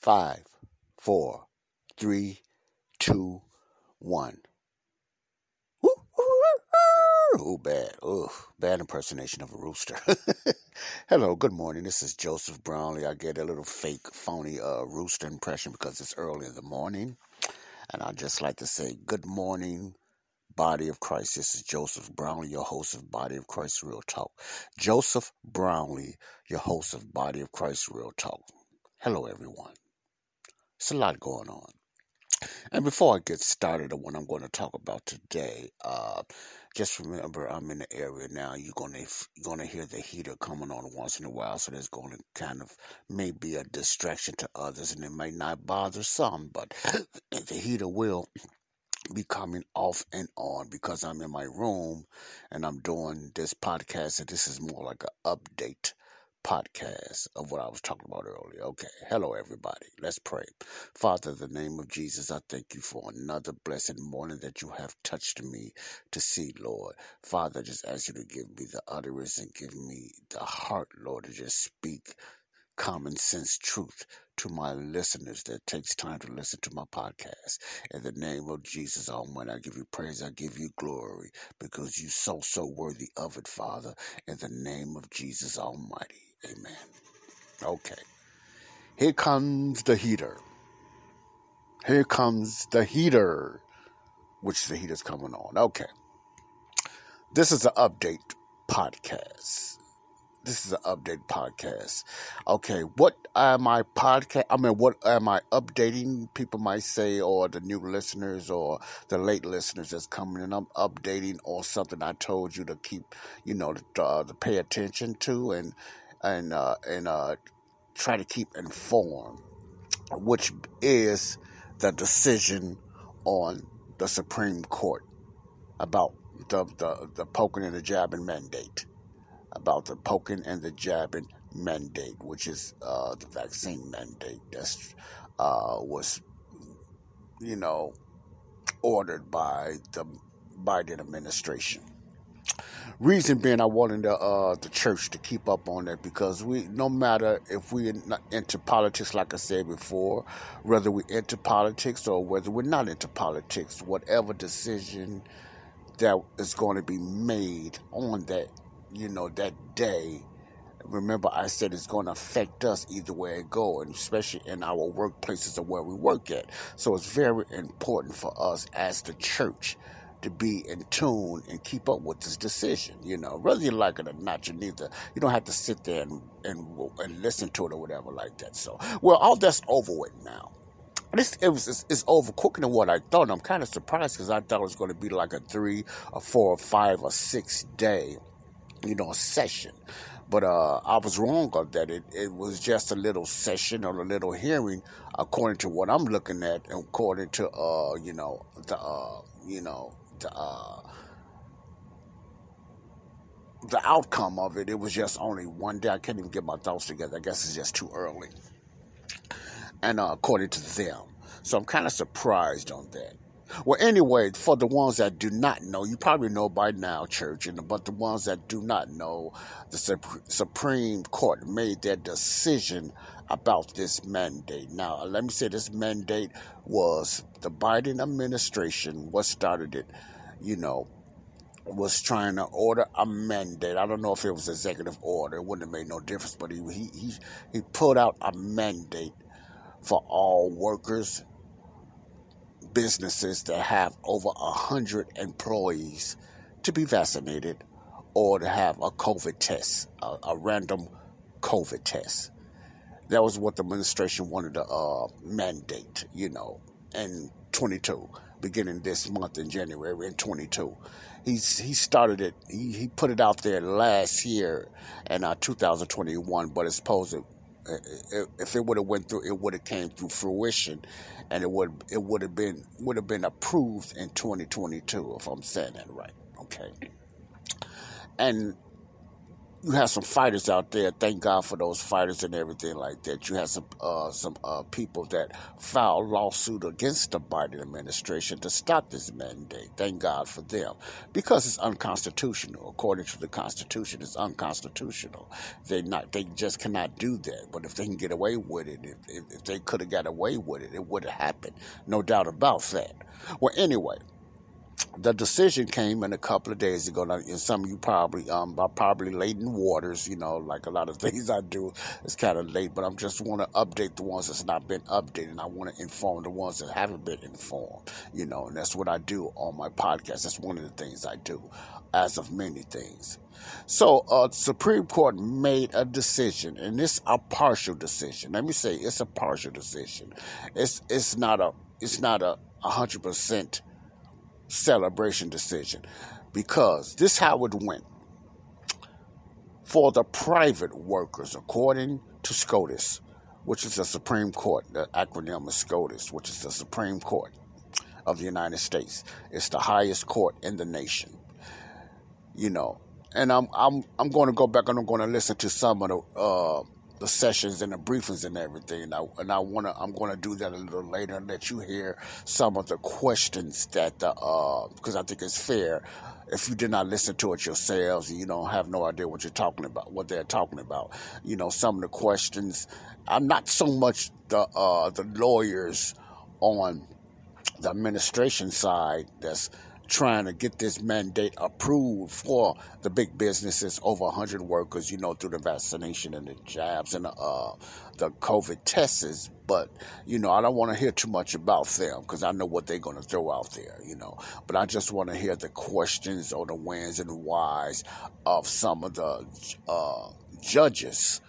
Five, four, three, two, one. Oh, bad. Oh, bad impersonation of a rooster. Hello, good morning. This is Joseph Brownlee. I get a little fake, phony uh, rooster impression because it's early in the morning. And I'd just like to say, good morning, Body of Christ. This is Joseph Brownlee, your host of Body of Christ Real Talk. Joseph Brownlee, your host of Body of Christ Real Talk. Hello, everyone. It's a lot going on. And before I get started on what I'm going to talk about today, uh, just remember I'm in the area now. You're gonna you're gonna hear the heater coming on once in a while, so there's going to kind of maybe a distraction to others, and it may not bother some, but the heater will be coming off and on because I'm in my room and I'm doing this podcast, and this is more like an update podcast of what I was talking about earlier. Okay. Hello, everybody. Let's pray. Father, the name of Jesus, I thank you for another blessed morning that you have touched me to see, Lord. Father, just ask you to give me the utterance and give me the heart, Lord, to just speak common sense truth to my listeners that takes time to listen to my podcast. In the name of Jesus Almighty, I give you praise, I give you glory, because you so, so worthy of it, Father. In the name of Jesus Almighty. Amen. Okay. Here comes the heater. Here comes the heater, which the heater's coming on. Okay. This is an update podcast. This is an update podcast. Okay, what am I podcast? I mean, what am I updating? People might say, or the new listeners, or the late listeners that's coming in. I'm updating or something I told you to keep, you know, to, uh, to pay attention to, and and uh, and uh, try to keep informed, which is the decision on the Supreme Court about the the, the poking and the jabbing mandate, about the poking and the jabbing mandate, which is uh, the vaccine mandate that's uh, was you know ordered by the Biden administration. Reason being, I wanted the uh, the church to keep up on that because we, no matter if we into politics, like I said before, whether we into politics or whether we're not into politics, whatever decision that is going to be made on that, you know, that day. Remember, I said it's going to affect us either way it go, and especially in our workplaces or where we work at. So it's very important for us as the church to be in tune and keep up with this decision. You know, whether you like it or not, you need to. You don't have to sit there and and, and listen to it or whatever like that. So, well, all that's over with now. This it was it's, it's over quicker than what I thought. I'm kind of surprised because I thought it was going to be like a three, or four, or five, or six day, you know, session. But uh, I was wrong on that. It, it was just a little session or a little hearing, according to what I'm looking at, according to uh, you know the uh, you know uh, the outcome of it. It was just only one day. I can't even get my thoughts together. I guess it's just too early. And uh, according to them. So I'm kind of surprised on that. Well, anyway, for the ones that do not know, you probably know by now, church, and but the ones that do not know, the Supreme Court made their decision about this mandate. Now, let me say this mandate was the Biden administration, what started it, you know, was trying to order a mandate. I don't know if it was executive order. It wouldn't have made no difference, but he he he, he put out a mandate for all workers, businesses that have over a hundred employees to be vaccinated or to have a COVID test, a, a random COVID test. That was what the administration wanted to uh, mandate, you know, in 22, beginning this month in January in 22. he's he started it. He, he put it out there last year in uh, 2021, but it's supposed to if it would have went through, it would have came through fruition, and it would it would have been would have been approved in 2022, if I'm saying that right. Okay, and you have some fighters out there. Thank God for those fighters and everything like that. You have some uh, some uh, people that filed lawsuit against the Biden administration to stop this mandate. Thank God for them because it's unconstitutional. According to the Constitution, it's unconstitutional. They not they just cannot do that. But if they can get away with it, if, if, if they could have got away with it, it would have happened. No doubt about that. Well, anyway the decision came in a couple of days ago. And some of you probably um are probably late in waters, you know, like a lot of things I do. It's kind of late, but I'm just want to update the ones that's not been updated. I want to inform the ones that haven't been informed, you know, and that's what I do on my podcast. That's one of the things I do, as of many things. So, uh, Supreme Court made a decision, and it's a partial decision. Let me say, it's a partial decision. It's it's not a it's not a hundred percent celebration decision because this how it went. For the private workers, according to SCOTUS, which is the Supreme Court, the acronym is SCOTUS, which is the Supreme Court of the United States. It's the highest court in the nation. You know, and I'm I'm I'm going to go back and I'm going to listen to some of the uh, the sessions and the briefings and everything. And I, and I want to, I'm to do that a little later and let you hear some of the questions that the, uh, because I think it's fair. If you did not listen to it yourselves and you don't have no idea what you're talking about, what they're talking about, you know, some of the questions, I'm not so much the, uh, the lawyers on the administration side that's trying to get this mandate approved for the big businesses, over 100 workers, you know, through the vaccination and the jabs and the, uh, the COVID tests. But, you know, I don't want to hear too much about them because I know what they're going to throw out there, you know. But I just want to hear the questions or the whens and whys of some of the uh, judges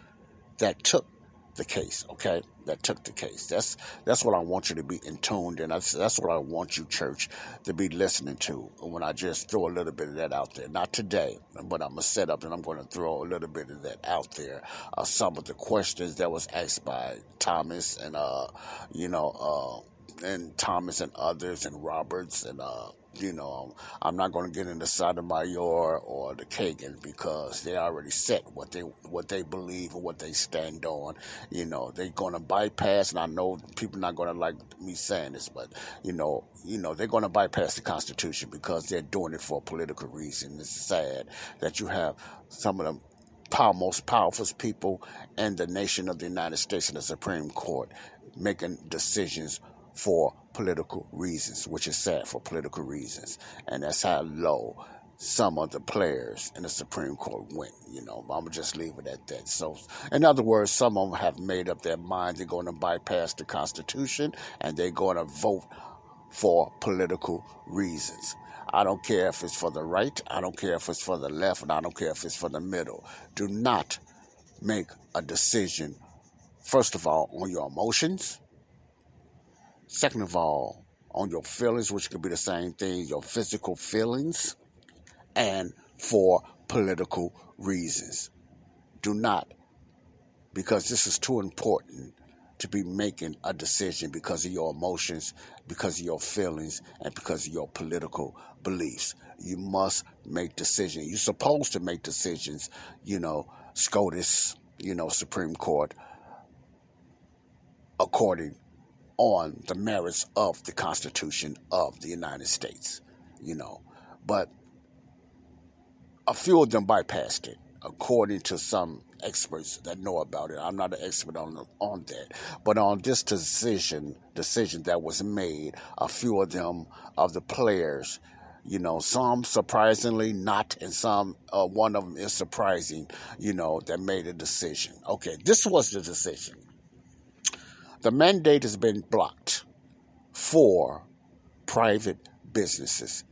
that took the case, okay? That took the case. That's that's what I want you to be in tuned, and that's that's what I want you, church, to be listening to. When I just throw a little bit of that out there, not today, but I'm gonna set up and I'm gonna throw a little bit of that out there. Uh, some of the questions that was asked by Thomas and uh, you know, uh, and Thomas and others and Roberts and uh you know, I'm not going to get into Sotomayor or the Kagan because they already set what they what they believe and what they stand on. You know, they're going to bypass, and I know people not going to like me saying this, but you know, you know, they're going to bypass the Constitution because they're doing it for a political reason. It's sad that you have some of the power, most powerful people in the nation of the United States in the Supreme Court making decisions for political reasons, which is sad for political reasons. And that's how low some of the players in the Supreme Court went. You know, I'm just leave it at that. So, in other words, some of them have made up their mind they're going to bypass the Constitution and they're going to vote for political reasons. I don't care if it's for the right, I don't care if it's for the left, and I don't care if it's for the middle. Do not make a decision, first of all, on your emotions Second of all, on your feelings, which could be the same thing, your physical feelings, and for political reasons. Do not, because this is too important to be making a decision because of your emotions, because of your feelings, and because of your political beliefs. You must make decisions. You're supposed to make decisions, you know, SCOTUS, you know, Supreme Court, according on the merits of the Constitution of the United States, you know. But a few of them bypassed it, according to some experts that know about it. I'm not an expert on on that, but on this decision decision that was made, a few of them of the players, you know, some surprisingly not, and some uh, one of them is surprising, you know, that made a decision. Okay, this was the decision. The mandate has been blocked for private businesses.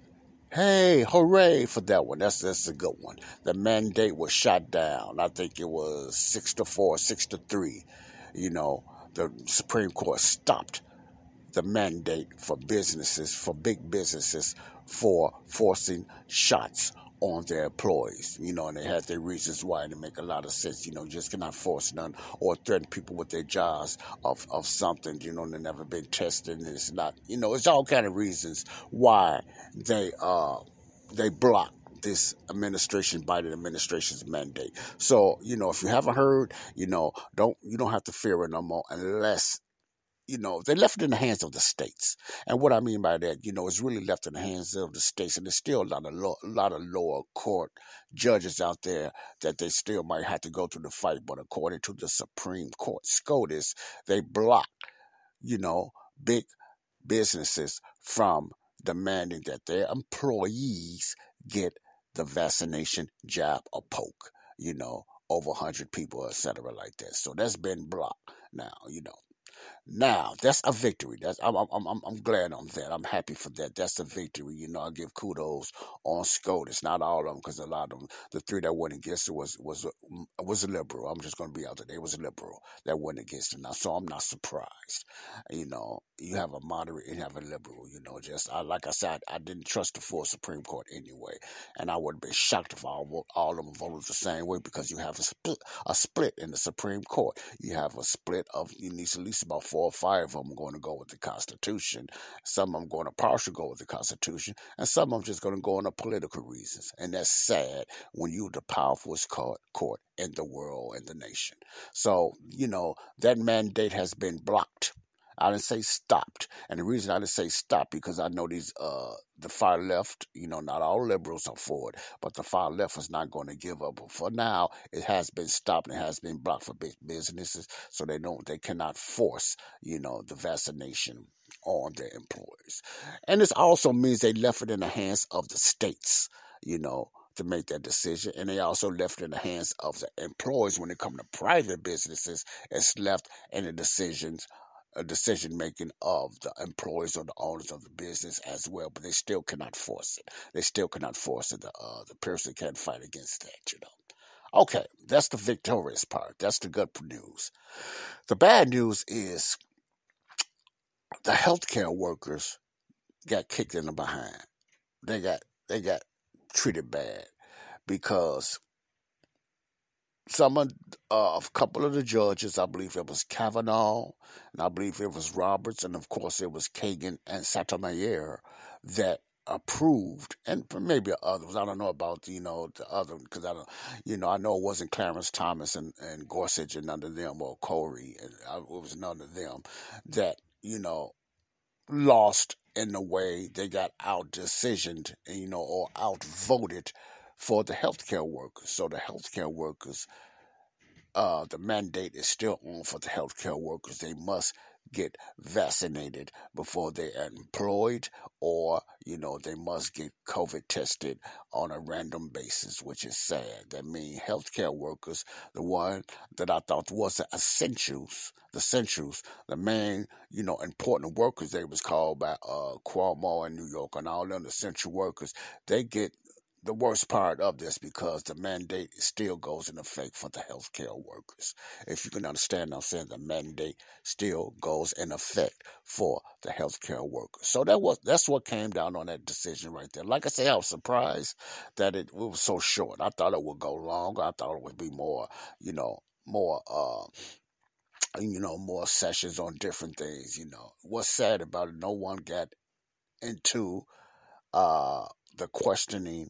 Hey, hooray for that one. That's that's a good one. The mandate was shot down. I think it was six to four, six to three. You know, the Supreme Court stopped the mandate for businesses, for big businesses, for forcing shots on their employees, you know, and they have their reasons why, and it make a lot of sense, you know, just cannot force none or threaten people with their jobs of, of something, you know, they never been tested, and it's not, you know, it's all kind of reasons why they, uh, they block this administration, Biden administration's mandate. So, you know, if you haven't heard, you know, don't, you don't have to fear it no more unless you know, they left it in the hands of the states. And what I mean by that, you know, it's really left in the hands of the states. And there's still a lot of a lot of lower court judges out there that they still might have to go through the fight. But according to the Supreme Court SCOTUS, they block, you know, big businesses from demanding that their employees get the vaccination jab or poke, you know, over 100 people, etc., like that. So that's been blocked now, you know. Now that's a victory. That's I'm I'm I'm I'm glad on that. I'm happy for that. That's a victory. You know, I give kudos on SCOTUS. Not all of them, because a lot of them, the three that went against it was was mm, was a liberal. I'm just going to be out there. They was a liberal that went against it. Now, so I'm not surprised. You know, you have a moderate and you have a liberal. You know, just I, like I said, I, didn't trust the full Supreme Court anyway, and I would have been shocked if all all of them voted the same way because you have a split a split in the Supreme Court. You have a split of you need at least about four or five of them are going to go with the Constitution. Some of them going to partially go with the Constitution, and some of them just going to go on the political reasons. And that's sad when you're the powerfulest court, court in the world and the nation. So, you know, that mandate has been blocked I didn't say stopped. And the reason I didn't say stop because I know these uh the far left, you know, not all liberals are for it, but the far left is not going to give up. But for now, it has been stopped and has been blocked for big businesses, so they don't they cannot force, you know, the vaccination on their employees. And this also means they left it in the hands of the states, you know, to make that decision. And they also left it in the hands of the employees when it comes to private businesses. It's left in the decisions decision making of the employees or the owners of the business as well, but they still cannot force it. They still cannot force it. The, uh, the person can't fight against that, you know. Okay, that's the victorious part. That's the good news. The bad news is the healthcare workers got kicked in the behind. They got they got treated bad because some of uh, a couple of the judges, I believe it was Kavanaugh, and I believe it was Roberts, and of course it was Kagan and Sotomayor that approved, and maybe others. I don't know about you know the other because I don't, you know, I know it wasn't Clarence Thomas and, and Gorsuch and none of them or Corey, and I, it was none of them that you know lost in the way they got out decisioned, you know, or outvoted for the healthcare workers. So the healthcare workers, uh, the mandate is still on for the healthcare workers. They must get vaccinated before they are employed or you know they must get covid tested on a random basis which is sad that means healthcare workers the one that i thought was the essentials the essentials the main you know important workers they was called by uh cuomo in new york and all them essential workers they get the worst part of this because the mandate still goes in effect for the healthcare workers. If you can understand, I'm saying the mandate still goes in effect for the healthcare workers. So that was that's what came down on that decision right there. Like I say, I was surprised that it, it was so short. I thought it would go longer. I thought it would be more, you know, more. Uh, you know, more sessions on different things. You know, what's sad about it? No one got into uh, the questioning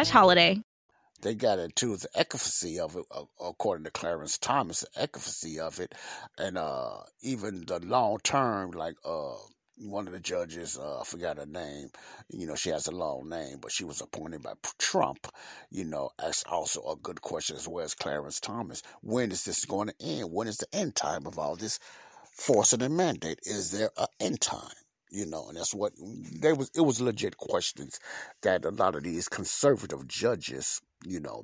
slash holiday. They got into the efficacy of it, according to Clarence Thomas, the efficacy of it, and uh, even the long term, like uh, one of the judges, uh, I forgot her name. You know, she has a long name, but she was appointed by Trump. You know, that's also a good question as well as Clarence Thomas. When is this going to end? When is the end time of all this forcing and mandate? Is there an end time? You know, and that's what they was. It was legit questions that a lot of these conservative judges, you know,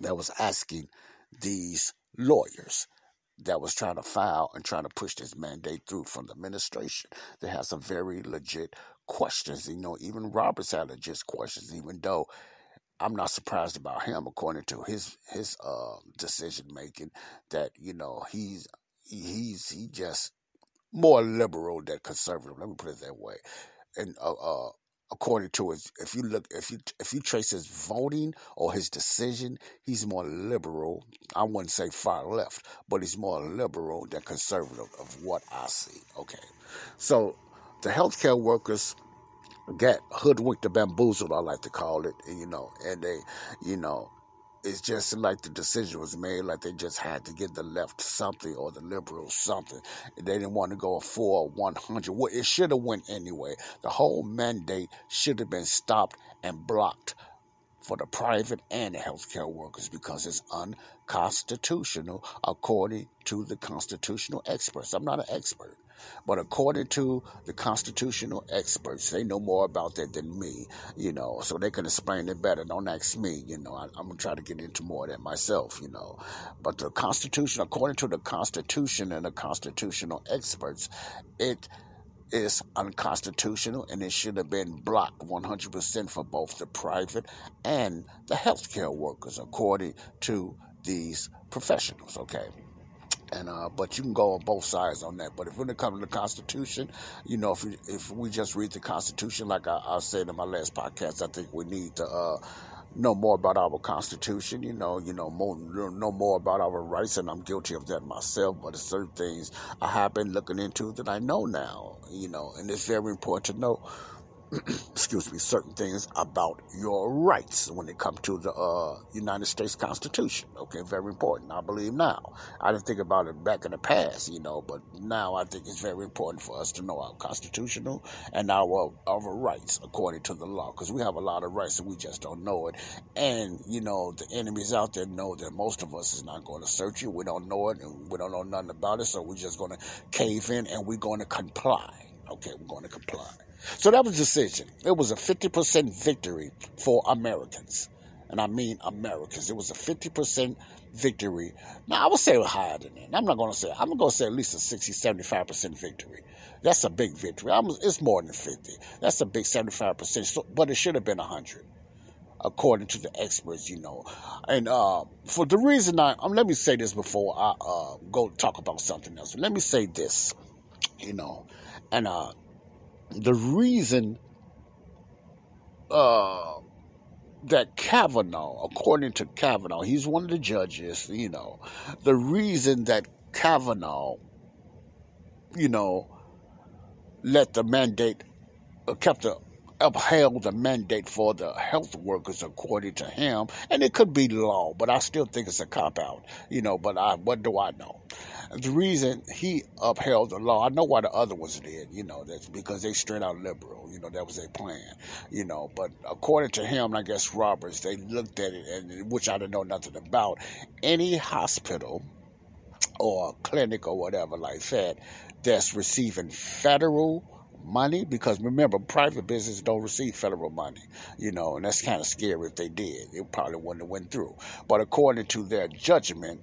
that was asking these lawyers that was trying to file and trying to push this mandate through from the administration. They had some very legit questions. You know, even Roberts had legit questions, even though I'm not surprised about him, according to his his uh, decision making. That you know he's he's he just more liberal than conservative. Let me put it that way. And uh, uh, according to his, if you look, if you if you trace his voting or his decision, he's more liberal. I wouldn't say far left, but he's more liberal than conservative of what I see. Okay, so the healthcare workers get hoodwinked or bamboozled, I like to call it, you know, and they, you know, it's just like the decision was made, like they just had to give the left something or the liberals something. They didn't want to go for 100. Well, it should have went anyway. The whole mandate should have been stopped and blocked for the private and the healthcare workers because it's unconstitutional according to the constitutional experts. I'm not an expert. But according to the constitutional experts, they know more about that than me, you know, so they can explain it better. Don't ask me, you know, I, am going to try to get into more of that myself, you know. But the Constitution, according to the Constitution and the constitutional experts, it is unconstitutional and it should have been blocked 100% for both the private and the healthcare workers, according to these professionals, okay? And uh, but you can go on both sides on that. But if when it comes to the Constitution, you know, if we, if we just read the Constitution, like I, I said in my last podcast, I think we need to uh, know more about our Constitution. You know, you know more know more about our rights, and I'm guilty of that myself. But there's certain things I have been looking into that I know now. You know, and it's very important to know excuse me, certain things about your rights when it comes to the uh, United States Constitution. Okay, very important. I believe now. I didn't think about it back in the past, you know, but now I think it's very important for us to know our constitutional and our our rights according to the law, because we have a lot of rights and we just don't know it. And you know, the enemies out there know that most of us is not going to search it. We don't know it, and we don't know nothing about it, so we're just going to cave in and we're going to comply. Okay, we're going to comply. So that was a decision. It was a 50% victory for Americans. And I mean Americans. It was a 50% victory. Now, I would say higher than that. I'm not going to say, I'm going to say at least a 60, 75% victory. That's a big victory. I'm, it's more than 50. That's a big 75%, so, but it should have been 100 according to the experts, you know. And uh, for the reason I, um, let me say this before I uh, go talk about something else. Let me say this, you know, and uh, the reason uh, that Kavanaugh, according to Kavanaugh, he's one of the judges, you know, the reason that Kavanaugh, you know, let the mandate, uh, kept the upheld the mandate for the health workers according to him, and it could be law, but I still think it's a cop out, you know. But I, what do I know? The reason he upheld the law, I know why the other ones did, you know, that's because they straight out liberal, you know, that was their plan, you know. But according to him, I guess Roberts, they looked at it, and which I didn't know nothing about. Any hospital or clinic or whatever like that that's receiving federal money because remember private business don't receive federal money you know and that's kind of scary if they did. It probably wouldn't have went through. But according to their judgment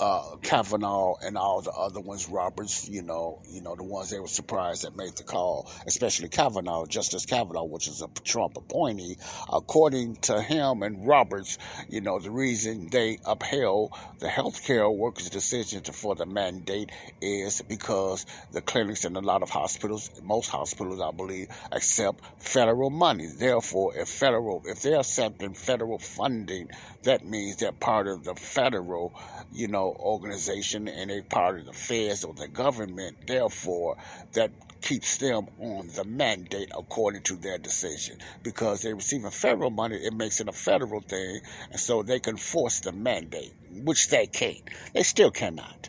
uh, Kavanaugh and all the other ones, Roberts, you know, you know, the ones they were surprised that made the call, especially Kavanaugh, Justice Kavanaugh, which is a Trump appointee. According to him and Roberts, you know, the reason they upheld the healthcare workers' decision to, for the mandate is because the clinics and a lot of hospitals, most hospitals, I believe, accept federal money. Therefore, if federal, if they're accepting federal funding, that means they're part of the federal, you know, organization and a part of the feds or the government. Therefore, that keeps them on the mandate according to their decision. Because they're receiving federal money, it makes it a federal thing, and so they can force the mandate, which they can't. They still cannot.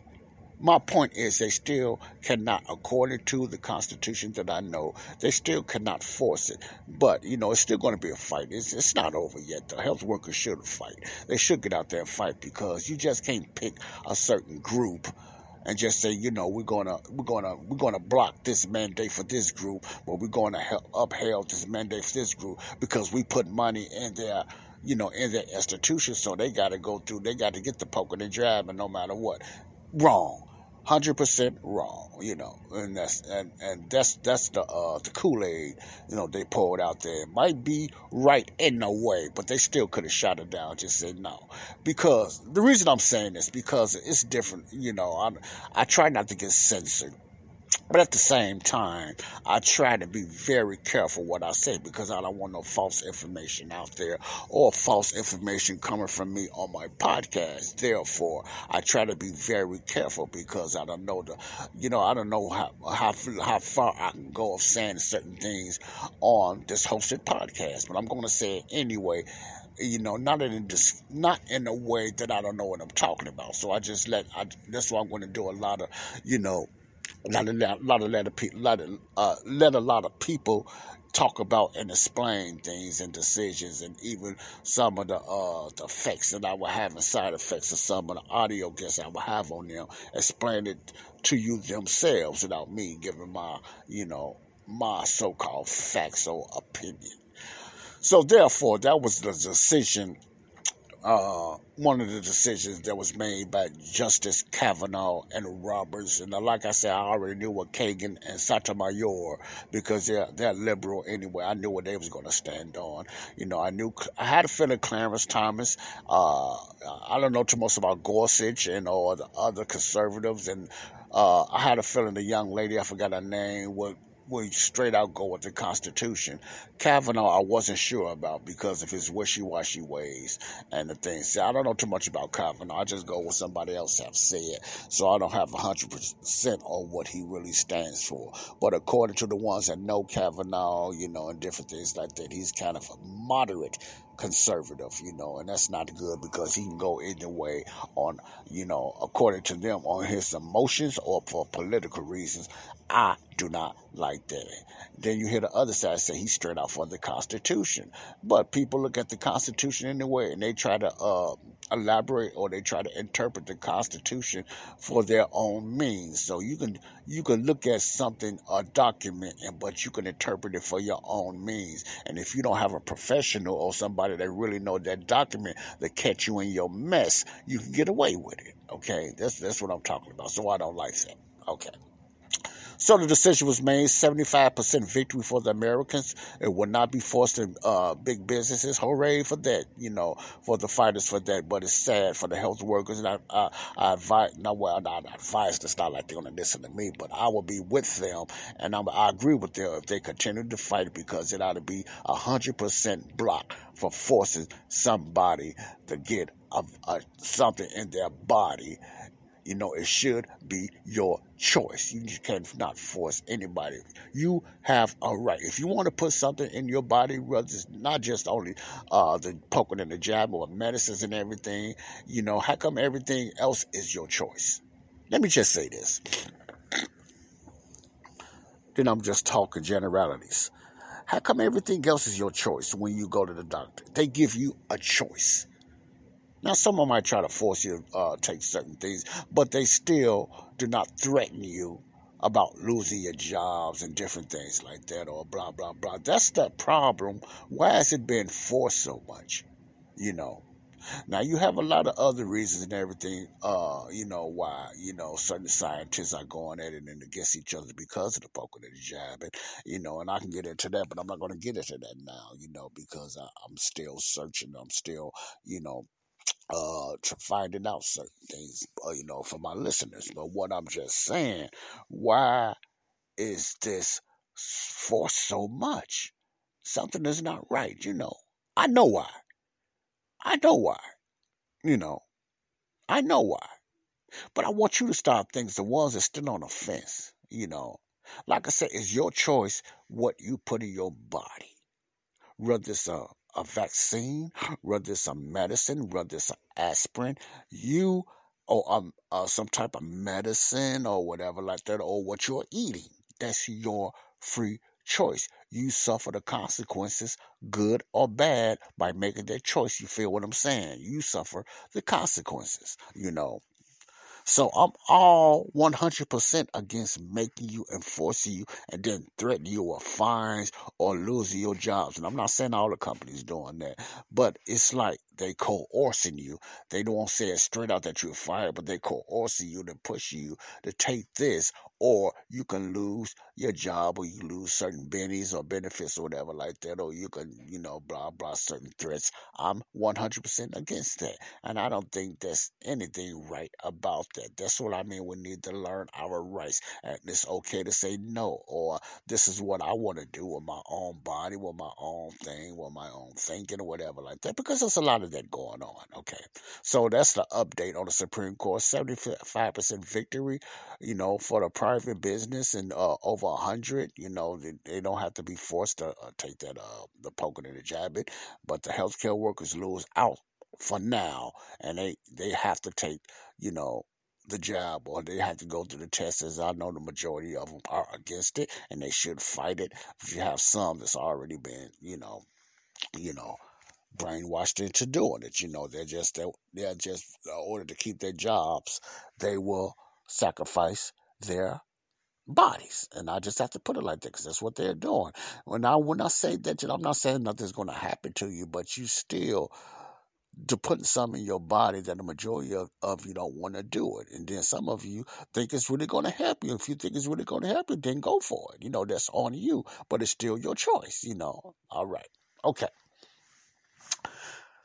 My point is, they still cannot, according to the Constitution that I know, they still cannot force it. But, you know, it's still going to be a fight. It's, it's not over yet. The health workers should fight. They should get out there and fight because you just can't pick a certain group and just say, you know, we're gonna we're gonna we're gonna block this mandate for this group, but we're gonna help upheld this mandate for this group because we put money in their you know in their institution, so they got to go through, they got to get the poking and jabbing no matter what. Wrong hundred percent wrong, you know, and that's and, and that's that's the uh, the Kool Aid, you know, they poured out there. It might be right in a way, but they still could have shot it down. Just said no, because the reason I'm saying this because it's different. You know, I I try not to get censored but at the same time, I try to be very careful what I say because I don't want no false information out there or false information coming from me on my podcast. Therefore, I try to be very careful because I don't know the, you know, I don't know how how how far I can go of saying certain things on this hosted podcast. But I'm going to say it anyway you know, not in this, not in a way that I don't know what I'm talking about. So I just let, I, that's why I'm going to do a lot of, you know, lot of lot of let a lot of, uh, let a lot of people talk about and explain things and decisions and even some of the uh, the effects that I will have and side effects of some of the audio guests I will have on them explain it to you themselves without me giving my you know my so-called facts or opinion. So therefore that was the decision uh, one of the decisions that was made by Justice Kavanaugh and Roberts. And like I said, I already knew what Kagan and Sotomayor because they're they're liberal anyway. I knew what they was going to stand on. You know, I knew I had a feeling Clarence Thomas. Uh, I don't know too much about Gorsuch and all the other conservatives, and uh, I had a feeling the young lady I forgot her name would we straight out go with the Constitution. Kavanaugh, I wasn't sure about because of his wishy-washy ways and the things. See, I don't know too much about Kavanaugh. I just go with somebody else have said, so I don't have hundred percent on what he really stands for. But according to the ones that know Kavanaugh, you know, and different things like that, he's kind of a moderate conservative, you know, and that's not good because he can go either way on, you know, according to them, on his emotions or for political reasons. I do not like that. Then you hear the other side say he's straight out for the Constitution. But people look at the Constitution anyway and they try to uh, elaborate or they try to interpret the Constitution for their own means. So you can you can look at something, a document, and but you can interpret it for your own means. And if you don't have a professional or somebody that really know that document that catch you in your mess, you can get away with it. Okay, that's that's what I'm talking about. So I don't like that. Okay. So the decision was made 75% victory for the Americans. It will not be forced in uh, big businesses. Hooray for that, you know, for the fighters for that. But it's sad for the health workers. And I, I, I advise, no, well, I advise to not like they're going to listen to me, but I will be with them. And I'm, I agree with them if they continue to fight because it ought to be 100% block for forcing somebody to get a, a, something in their body you know, it should be your choice. You cannot force anybody. You have a right. If you want to put something in your body, whether it's not just only uh, the poking and the jab or medicines and everything, you know, how come everything else is your choice? Let me just say this. then I'm just talking generalities. How come everything else is your choice when you go to the doctor? They give you a choice. Now, someone might try to force you to uh, take certain things, but they still do not threaten you about losing your jobs and different things like that, or blah, blah, blah. That's the problem. Why has it been forced so much? You know. Now, you have a lot of other reasons and everything, uh, you know, why, you know, certain scientists are going at it and against each other because of the poking and the jab. And, you know, and I can get into that, but I'm not going to get into that now, you know, because I, I'm still searching. I'm still, you know, uh, finding out certain things, uh, you know, for my listeners. But what I'm just saying, why is this for so much? Something is not right, you know. I know why. I know why. You know, I know why. But I want you to stop things, the ones that still on the fence, you know. Like I said, it's your choice what you put in your body. Whether it's a a vaccine, whether it's a medicine, whether it's an aspirin, you or um, uh, some type of medicine or whatever like that, or what you're eating. That's your free choice. You suffer the consequences, good or bad, by making that choice. You feel what I'm saying? You suffer the consequences, you know. So I'm all 100% against making you and forcing you and then threatening you with fines or losing your jobs. And I'm not saying all the companies doing that, but it's like they coercing you. They don't say it straight out that you're fired, but they coercing you to push you to take this, or you can lose your job, or you lose certain bennies or benefits or whatever like that, or you can, you know, blah blah certain threats. I'm 100% against that, and I don't think there's anything right about that. That's what I mean. We need to learn our rights, and it's okay to say no, or this is what I want to do with my own body, with my own thing, with my own thinking, or whatever like that, because there's a lot of that going on. Okay. So that's the update on the Supreme Court. 75% victory, you know, for the private business and uh, over 100, you know, they, they, don't have to be forced to uh, take that, uh, the poking and the jabbing, but the healthcare workers lose out for now and they, they have to take, you know, the job or they have to go through the test as I know the majority of them are against it and they should fight it. If you have some that's already been, you know, you know, brainwashed into doing it. You know, they're just they're, they're just in order to keep their jobs, they will sacrifice their bodies. And I just have to put it like that because that's what they're doing. When I when I say that, I'm not saying nothing's going to happen to you, but you still to put something in your body that the majority of, of you don't want to do it. And then some of you think it's really going to help you. If you think it's really going to help you, then go for it. You know, that's on you, but it's still your choice, you know. All right. Okay.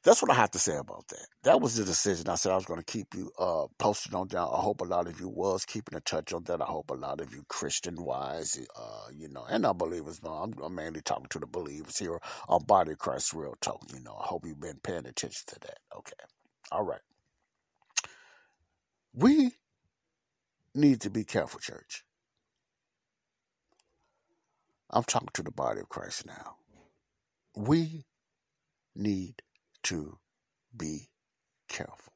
That's what I have to say about that. That was the decision. I said I was going to keep you uh, posted on that. I hope a lot of you was keeping in touch on that. I hope a lot of you Christian wise, uh, you know, and not believers. No, I'm, I'm, mainly talking to the believers here on Body of Christ Real Talk. You know, I hope you've been paying attention to that. Okay. All right. We need to be careful, church. I'm talking to the body of Christ now. We need to be careful.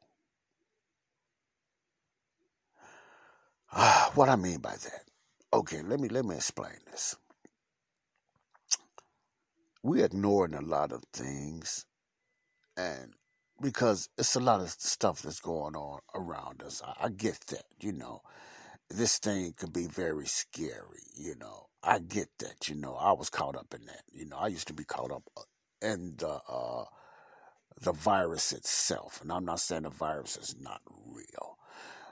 Ah, what I mean by that? Okay, let me let me explain this. We're ignoring a lot of things, and because it's a lot of stuff that's going on around us. I, I get that, you know. This thing can be very scary, you know. I get that, you know. I was caught up in that, you know. I used to be caught up in the uh, the virus itself. And I'm not saying the virus is not real,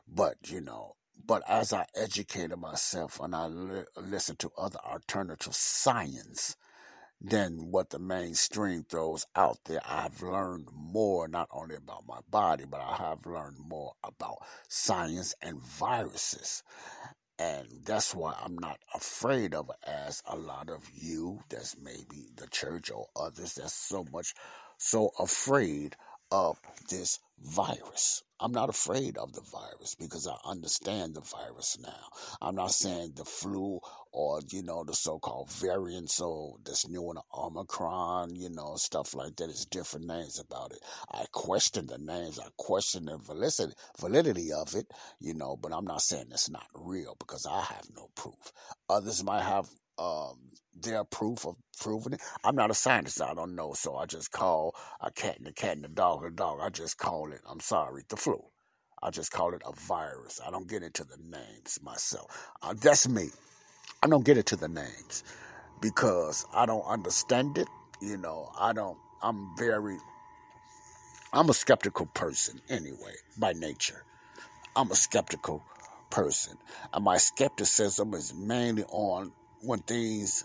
but you know, but as I educated myself and I li- listened to other alternative science than what the mainstream throws out there, I've learned more not only about my body, but I have learned more about science and viruses. And that's why I'm not afraid of it as a lot of you, that's maybe the church or others, that's so much so afraid of this virus. I'm not afraid of the virus because I understand the virus now. I'm not saying the flu or, you know, the so called variant, so this new one, Omicron, you know, stuff like that. It's different names about it. I question the names, I question the validity, validity of it, you know, but I'm not saying it's not real because I have no proof. Others might have um, their proof of proving it. I'm not a scientist. I don't know. So I just call a cat and a cat and a dog and a dog. I just call it, I'm sorry, the flu. I just call it a virus. I don't get into the names myself. Uh, that's me. I don't get into the names because I don't understand it. You know, I don't, I'm very, I'm a skeptical person anyway, by nature. I'm a skeptical person. And my skepticism is mainly on when things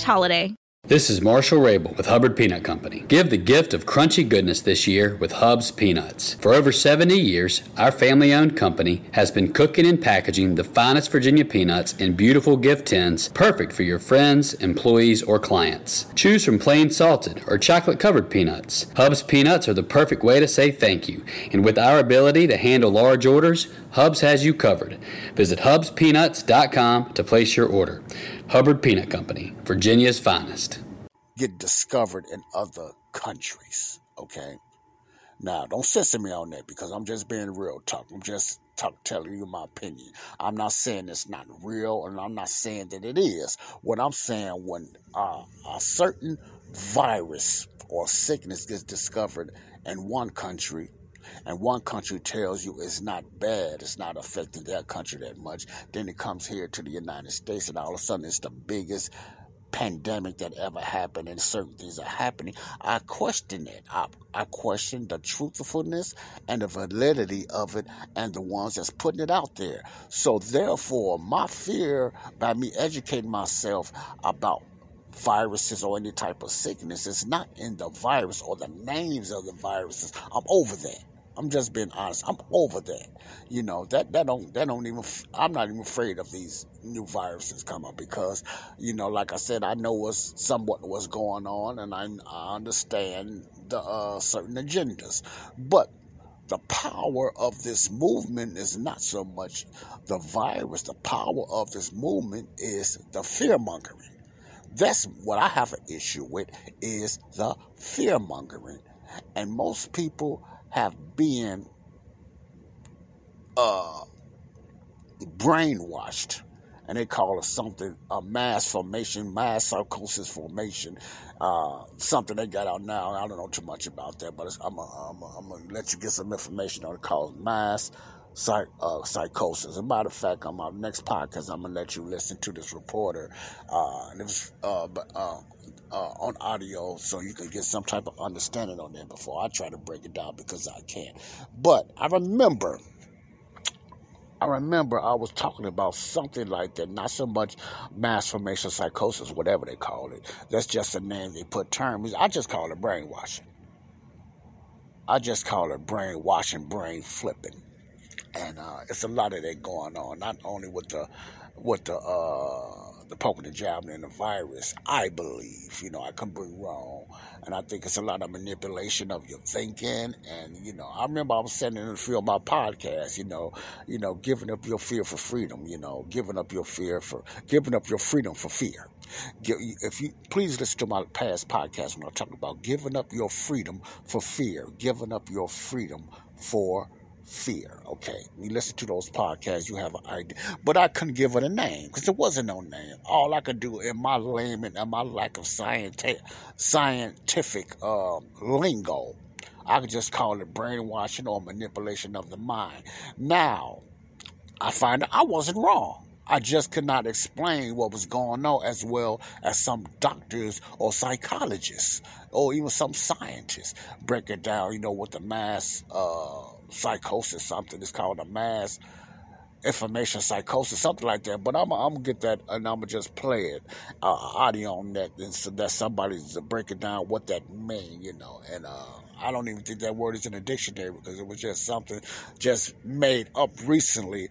holiday. This is Marshall Rabel with Hubbard Peanut Company. Give the gift of crunchy goodness this year with Hub's Peanuts. For over 70 years, our family owned company has been cooking and packaging the finest Virginia peanuts in beautiful gift tins, perfect for your friends, employees, or clients. Choose from plain salted or chocolate covered peanuts. Hub's Peanuts are the perfect way to say thank you, and with our ability to handle large orders, Hubs has you covered. Visit hubspeanuts.com to place your order. Hubbard Peanut Company, Virginia's finest. Get discovered in other countries, okay? Now, don't censor me on that because I'm just being real talk. I'm just talk, telling you my opinion. I'm not saying it's not real, and I'm not saying that it is. What I'm saying, when uh, a certain virus or sickness gets discovered in one country, and one country tells you it's not bad, it's not affecting their country that much, then it comes here to the United States, and all of a sudden it's the biggest pandemic that ever happened and certain things are happening. I question it. I, I question the truthfulness and the validity of it and the ones that's putting it out there. So therefore, my fear by me educating myself about viruses or any type of sickness is not in the virus or the names of the viruses. I'm over that. I'm just being honest. I'm over that. You know that that don't that don't even. I'm not even afraid of these new viruses coming because, you know, like I said, I know what's somewhat what's going on, and I, I understand the uh, certain agendas, but the power of this movement is not so much the virus. The power of this movement is the fear mongering. That's what I have an issue with is the fear mongering, and most people have been uh, brainwashed. And they call it something a mass formation, mass psychosis formation, uh, something they got out now. I don't know too much about that, but I'm to let you get some information on it called mass psych, uh, psychosis. As a matter of fact, on my next podcast, I'm gonna let you listen to this reporter, uh, and it was uh, uh, on audio, so you can get some type of understanding on that before I try to break it down because I can't. But I remember. I remember I was talking about something like that, not so much mass formation psychosis, whatever they call it. That's just a name they put terms. I just call it brainwashing. I just call it brainwashing, brain flipping and uh, it's a lot of that going on. Not only with the with the uh, the poking the jab and the virus, I believe. You know, I can be wrong, and I think it's a lot of manipulation of your thinking. And you know, I remember I was saying in the field my podcast. You know, you know, giving up your fear for freedom. You know, giving up your fear for giving up your freedom for fear. If you please listen to my past podcast when I talk about giving up your freedom for fear, giving up your freedom for fear. Okay, you listen to those podcasts, you have an idea. But I couldn't give it a name because there wasn't no name. All I could do in my layman and my lack of scientific scientific uh, lingo, I could just call it brainwashing or manipulation of the mind. Now, I find I wasn't wrong. I just could not explain what was going on as well as some doctors or psychologists or even some scientists break it down, you know, with the mass uh, psychosis, something. It's called a mass information psychosis, something like that. But I'm, I'm gonna get that and I'm gonna just play it uh, audio on that, and so that somebody's breaking down what that mean, you know. And uh, I don't even think that word is in the dictionary because it was just something just made up recently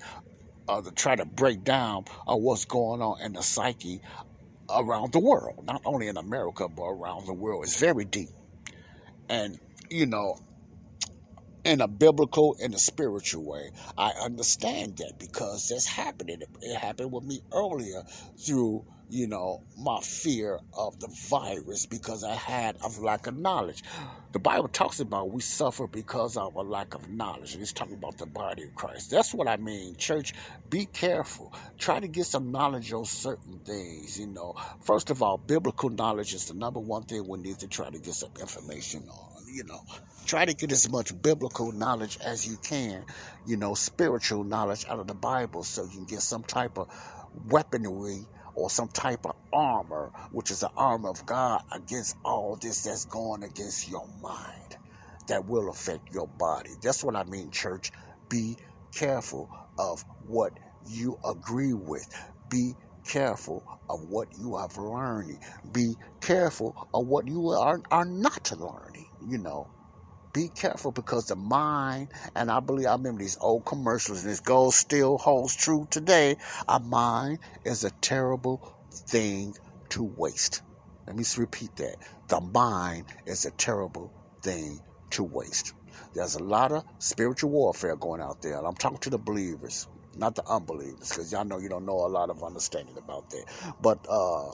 uh, to try to break down uh, what's going on in the psyche around the world, not only in America but around the world. It's very deep, and you know in a biblical and a spiritual way. I understand that because that's happening. It happened with me earlier through, you know, my fear of the virus because I had a lack of knowledge. The Bible talks about we suffer because of a lack of knowledge. And it's talking about the body of Christ. That's what I mean. Church, be careful. Try to get some knowledge on certain things, you know. First of all, biblical knowledge is the number one thing we need to try to get some information on you know, try to get as much biblical knowledge as you can, you know, spiritual knowledge out of the Bible so you can get some type of weaponry or some type of armor, which is the armor of God against all this that's going against your mind that will affect your body. That's what I mean, church. Be careful of what you agree with. Be careful of what you are learning. Be careful of what you are, are not learning, you know. Be careful because the mind, and I believe I remember these old commercials, and this goes still holds true today. A mind is a terrible thing to waste. Let me repeat that. The mind is a terrible thing to waste. There's a lot of spiritual warfare going out there. And I'm talking to the believers, not the unbelievers, because y'all know you don't know a lot of understanding about that. But uh,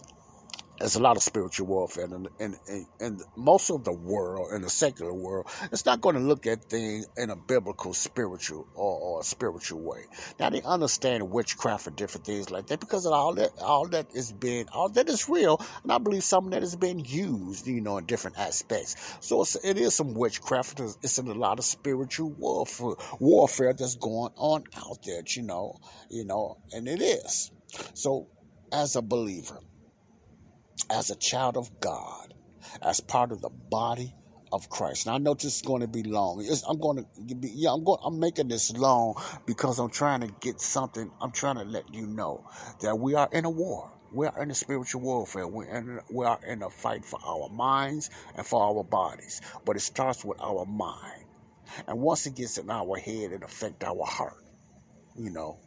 there's a lot of spiritual warfare and in, in, in, most of the world in the secular world. It's not going to look at things in a biblical spiritual or, or spiritual way. Now they understand witchcraft and different things like that because of all that all that is being all that is real and i believe some that is being used you know in different aspects. So it's, it is some witchcraft it's in a lot of spiritual warfare warfare that's going on out there you know you know and it is. So as a believer as a child of God, as part of the body of Christ. Now I know this is going to be long. It's, I'm going to be, yeah, I'm going, I'm making this long because I'm trying to get something. I'm trying to let you know that we are in a war. We are in a spiritual warfare. We're in, we are in a fight for our minds and for our bodies. But it starts with our mind. And once it gets in our head, it affects our heart. You know,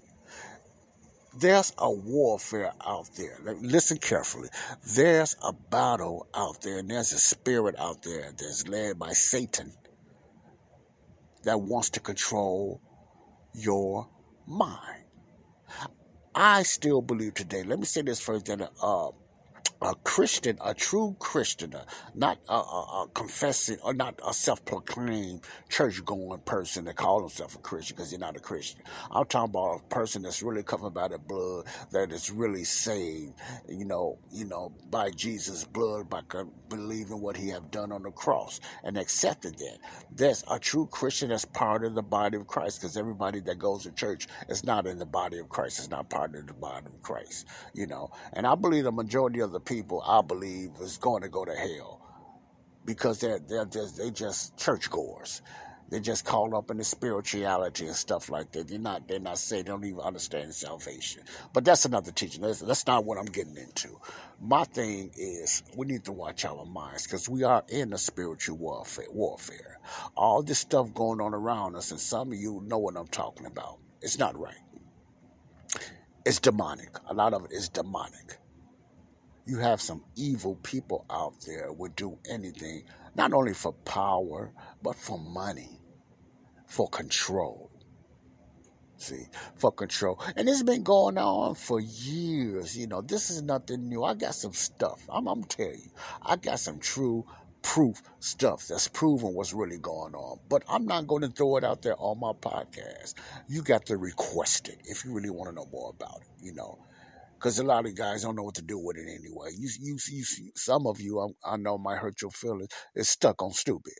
there's a warfare out there. Listen carefully. There's a battle out there, and there's a spirit out there that's led by Satan that wants to control your mind. I still believe today, let me say this first, that uh, a Christian, a true Christian, uh, not a, a, a, confessing or not a self-proclaimed church-going person that call himself a Christian because you're not a Christian. I'm talking about a person that's really covered by the blood, that is really saved, you know, you know, by Jesus' blood, by believing what He have done on the cross and accepted that. That's a true Christian that's part of the body of Christ because everybody that goes to church is not in the body of Christ. It's not part of the body of Christ, you know. And I believe the majority of the people, I believe, is going to go to hell because they're they're just they just churchgoers. They're just caught up in the spirituality and stuff like that. They're not they're not saying they don't even understand salvation. But that's another teaching. That's, that's not what I'm getting into. My thing is we need to watch our minds because we are in a spiritual warfare. Warfare. All this stuff going on around us, and some of you know what I'm talking about. It's not right. It's demonic. A lot of it is demonic you have some evil people out there would do anything, not only for power, but for money, for control. See, for control. And it's been going on for years. You know, this is nothing new. I got some stuff. I'm, I'm telling you, I got some true proof stuff that's proven what's really going on. But I'm not going to throw it out there on my podcast. You got to request it if you really want to know more about it, you know because a lot of guys don't know what to do with it anyway. You, you, you, some of you, I, I know, might hurt your feelings. Is stuck on stupid.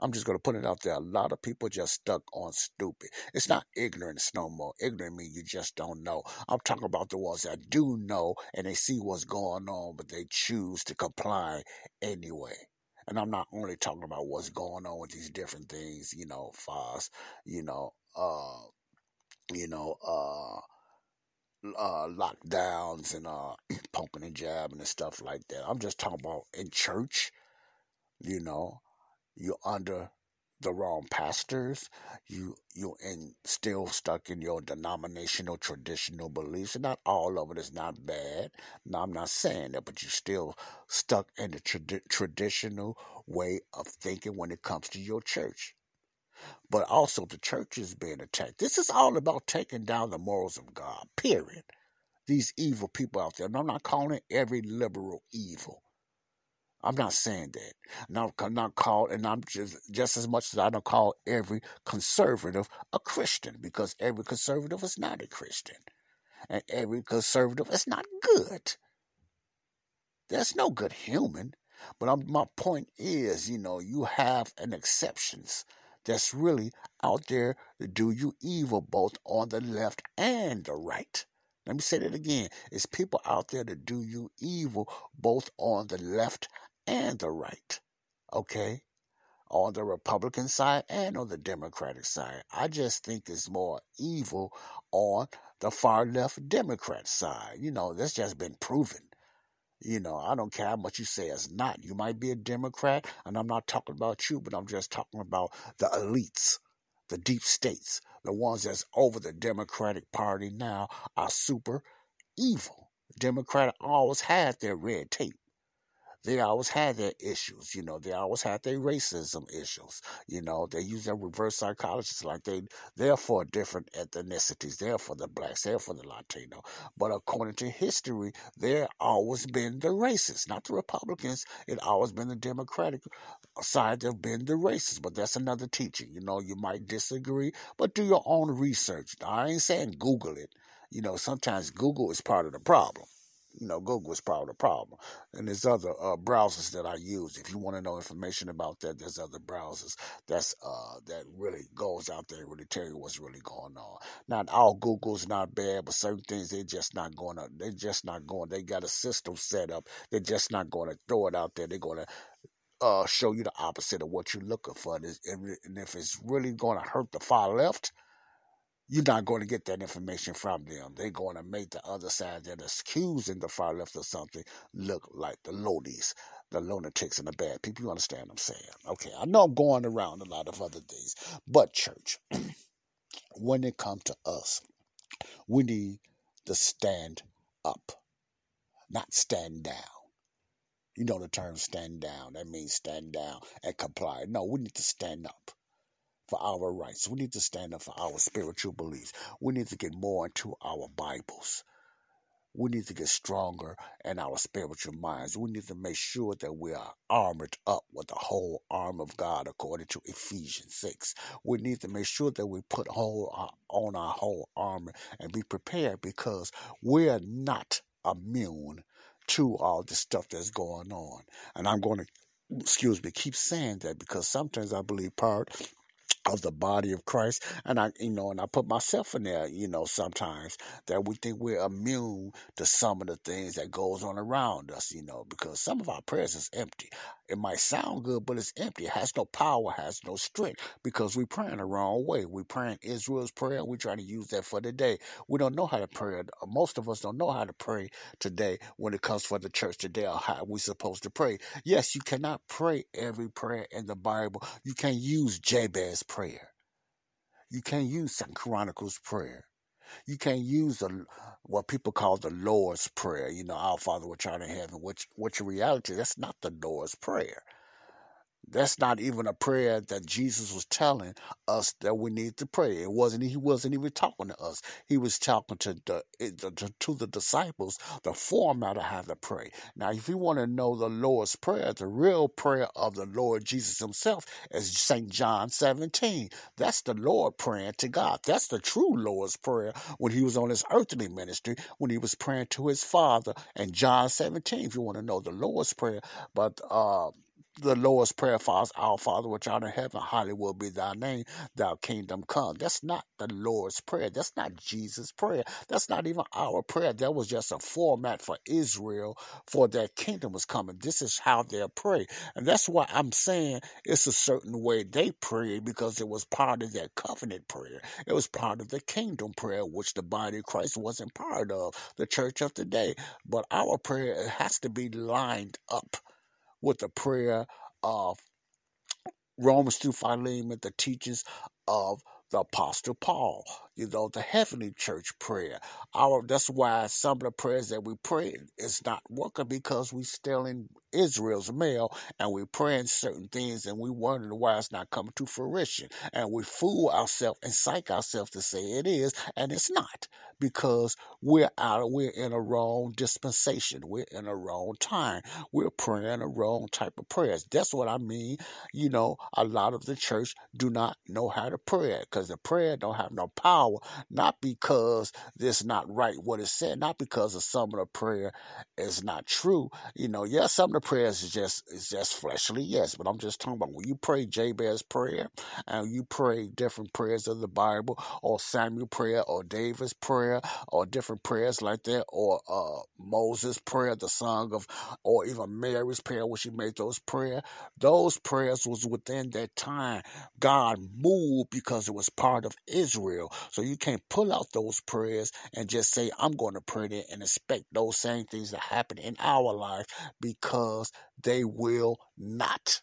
I'm just gonna put it out there. A lot of people just stuck on stupid. It's not ignorance no more. Ignorant means you just don't know. I'm talking about the ones that do know and they see what's going on, but they choose to comply anyway. And I'm not only talking about what's going on with these different things, you know, fast, you know, uh, you know, uh uh, lockdowns and uh, pumping and jabbing and stuff like that. I'm just talking about in church, you know, you're under the wrong pastors, you you and still stuck in your denominational traditional beliefs. And not all of it is not bad. No, I'm not saying that, but you're still stuck in the traditional way of thinking when it comes to your church but also the church is being attacked. This is all about taking down the morals of God, period. These evil people out there. And I'm not calling every liberal evil. I'm not saying that. Now, I'm not called, and I'm just just as much as I don't call every conservative a Christian, because every conservative is not a Christian, and every conservative is not good. There's no good human. But I'm, my point is, you know, you have an exceptions that's really out there to do you evil both on the left and the right. Let me say that again. It's people out there to do you evil both on the left and the right. Okay? on the Republican side and on the Democratic side. I just think it's more evil on the far left Democrat side. You know, that's just been proven. You know, I don't care how much you say it's not. You might be a Democrat, and I'm not talking about you, but I'm just talking about the elites, the deep states, the ones that's over the Democratic Party now are super evil. Democrat always had their red tape they always had their issues, you know, they always had their racism issues, you know, they use their reverse psychologists like they they're for different ethnicities, they're for the blacks, they're for the Latino. But according to history, they're always been the racists, not the Republicans. It always been the Democratic side that have been the racists. But that's another teaching. You know, you might disagree, but do your own research. I ain't saying Google it. You know, sometimes Google is part of the problem you know, Google is of the problem. And there's other uh, browsers that I use. If you want to know information about that, there's other browsers that's uh, that really goes out there and really tell you what's really going on. Not all Google's not bad, but certain things they're just not going to. They're just not going. They got a system set up. They're just not going to throw it out there. They're going to uh, show you the opposite of what you're looking for. And if it's really going to hurt the far left, you're not going to get that information from them. They're going to make the other side that is accusing the far left of something look like the loadies, the lunatics, and the bad people. You understand what I'm saying? Okay, I know I'm going around a lot of other things, but church, when it comes to us, we need to stand up, not stand down. You know the term stand down. That means stand down and comply. No, we need to stand up for our rights. We need to stand up for our spiritual beliefs. We need to get more into our Bibles. We need to get stronger in our spiritual minds. We need to make sure that we are armored up with the whole arm of God according to Ephesians 6. We need to make sure that we put whole, uh, on our whole armor and be prepared because we're not immune to all the stuff that's going on. And I'm going to, excuse me, keep saying that because sometimes I believe part of the body of Christ. And I, you know, and I put myself in there, you know, sometimes that we think we're immune to some of the things that goes on around us, you know, because some of our prayers is empty. It might sound good, but it's empty. It has no power, has no strength because we're praying the wrong way. We're praying Israel's prayer. We're trying to use that for today. We don't know how to pray. Most of us don't know how to pray today when it comes for the church today or how we're supposed to pray. Yes, you cannot pray every prayer in the Bible. You can't use Jabez prayer. You can't use Second Chronicles prayer. You can't use the what people call the Lord's Prayer. You know, Our Father which art in heaven, which which in reality that's not the Lord's Prayer. That's not even a prayer that Jesus was telling us that we need to pray. It wasn't. He wasn't even talking to us. He was talking to the to the disciples the format of how to pray. Now, if you want to know the Lord's prayer, the real prayer of the Lord Jesus Himself is Saint John 17. That's the Lord praying to God. That's the true Lord's prayer when He was on His earthly ministry, when He was praying to His Father. And John 17, if you want to know the Lord's prayer, but. uh the Lord's Prayer for Our Father which art in heaven, hallowed be thy name, thy kingdom come. That's not the Lord's Prayer. That's not Jesus' prayer. That's not even our prayer. That was just a format for Israel for their kingdom was coming. This is how they pray. And that's why I'm saying it's a certain way they pray because it was part of their covenant prayer. It was part of the kingdom prayer, which the body of Christ wasn't part of, the church of today. But our prayer has to be lined up with the prayer of Romans through Philemon, the teachings of the Apostle Paul, you know, the heavenly church prayer. Our that's why some of the prayers that we pray is not working because we still in Israel's mail and we're praying certain things and we wonder why it's not coming to fruition. And we fool ourselves and psych ourselves to say it is, and it's not because we're out, we're in a wrong dispensation. We're in a wrong time. We're praying a wrong type of prayers. That's what I mean. You know, a lot of the church do not know how to pray because the prayer don't have no power, not because it's not right what it said, not because of some of the prayer is not true. You know, yes, some of the prayers is just is just fleshly, yes, but I'm just talking about when you pray Jabez prayer and you pray different prayers of the Bible, or Samuel prayer, or David's prayer, or different prayers like that, or uh, Moses prayer, the song of, or even Mary's prayer when she made those prayer. Those prayers was within that time. God moved because it was part of Israel. So you can't pull out those prayers and just say, I'm going to pray there and expect those same things to happen in our life because they will not.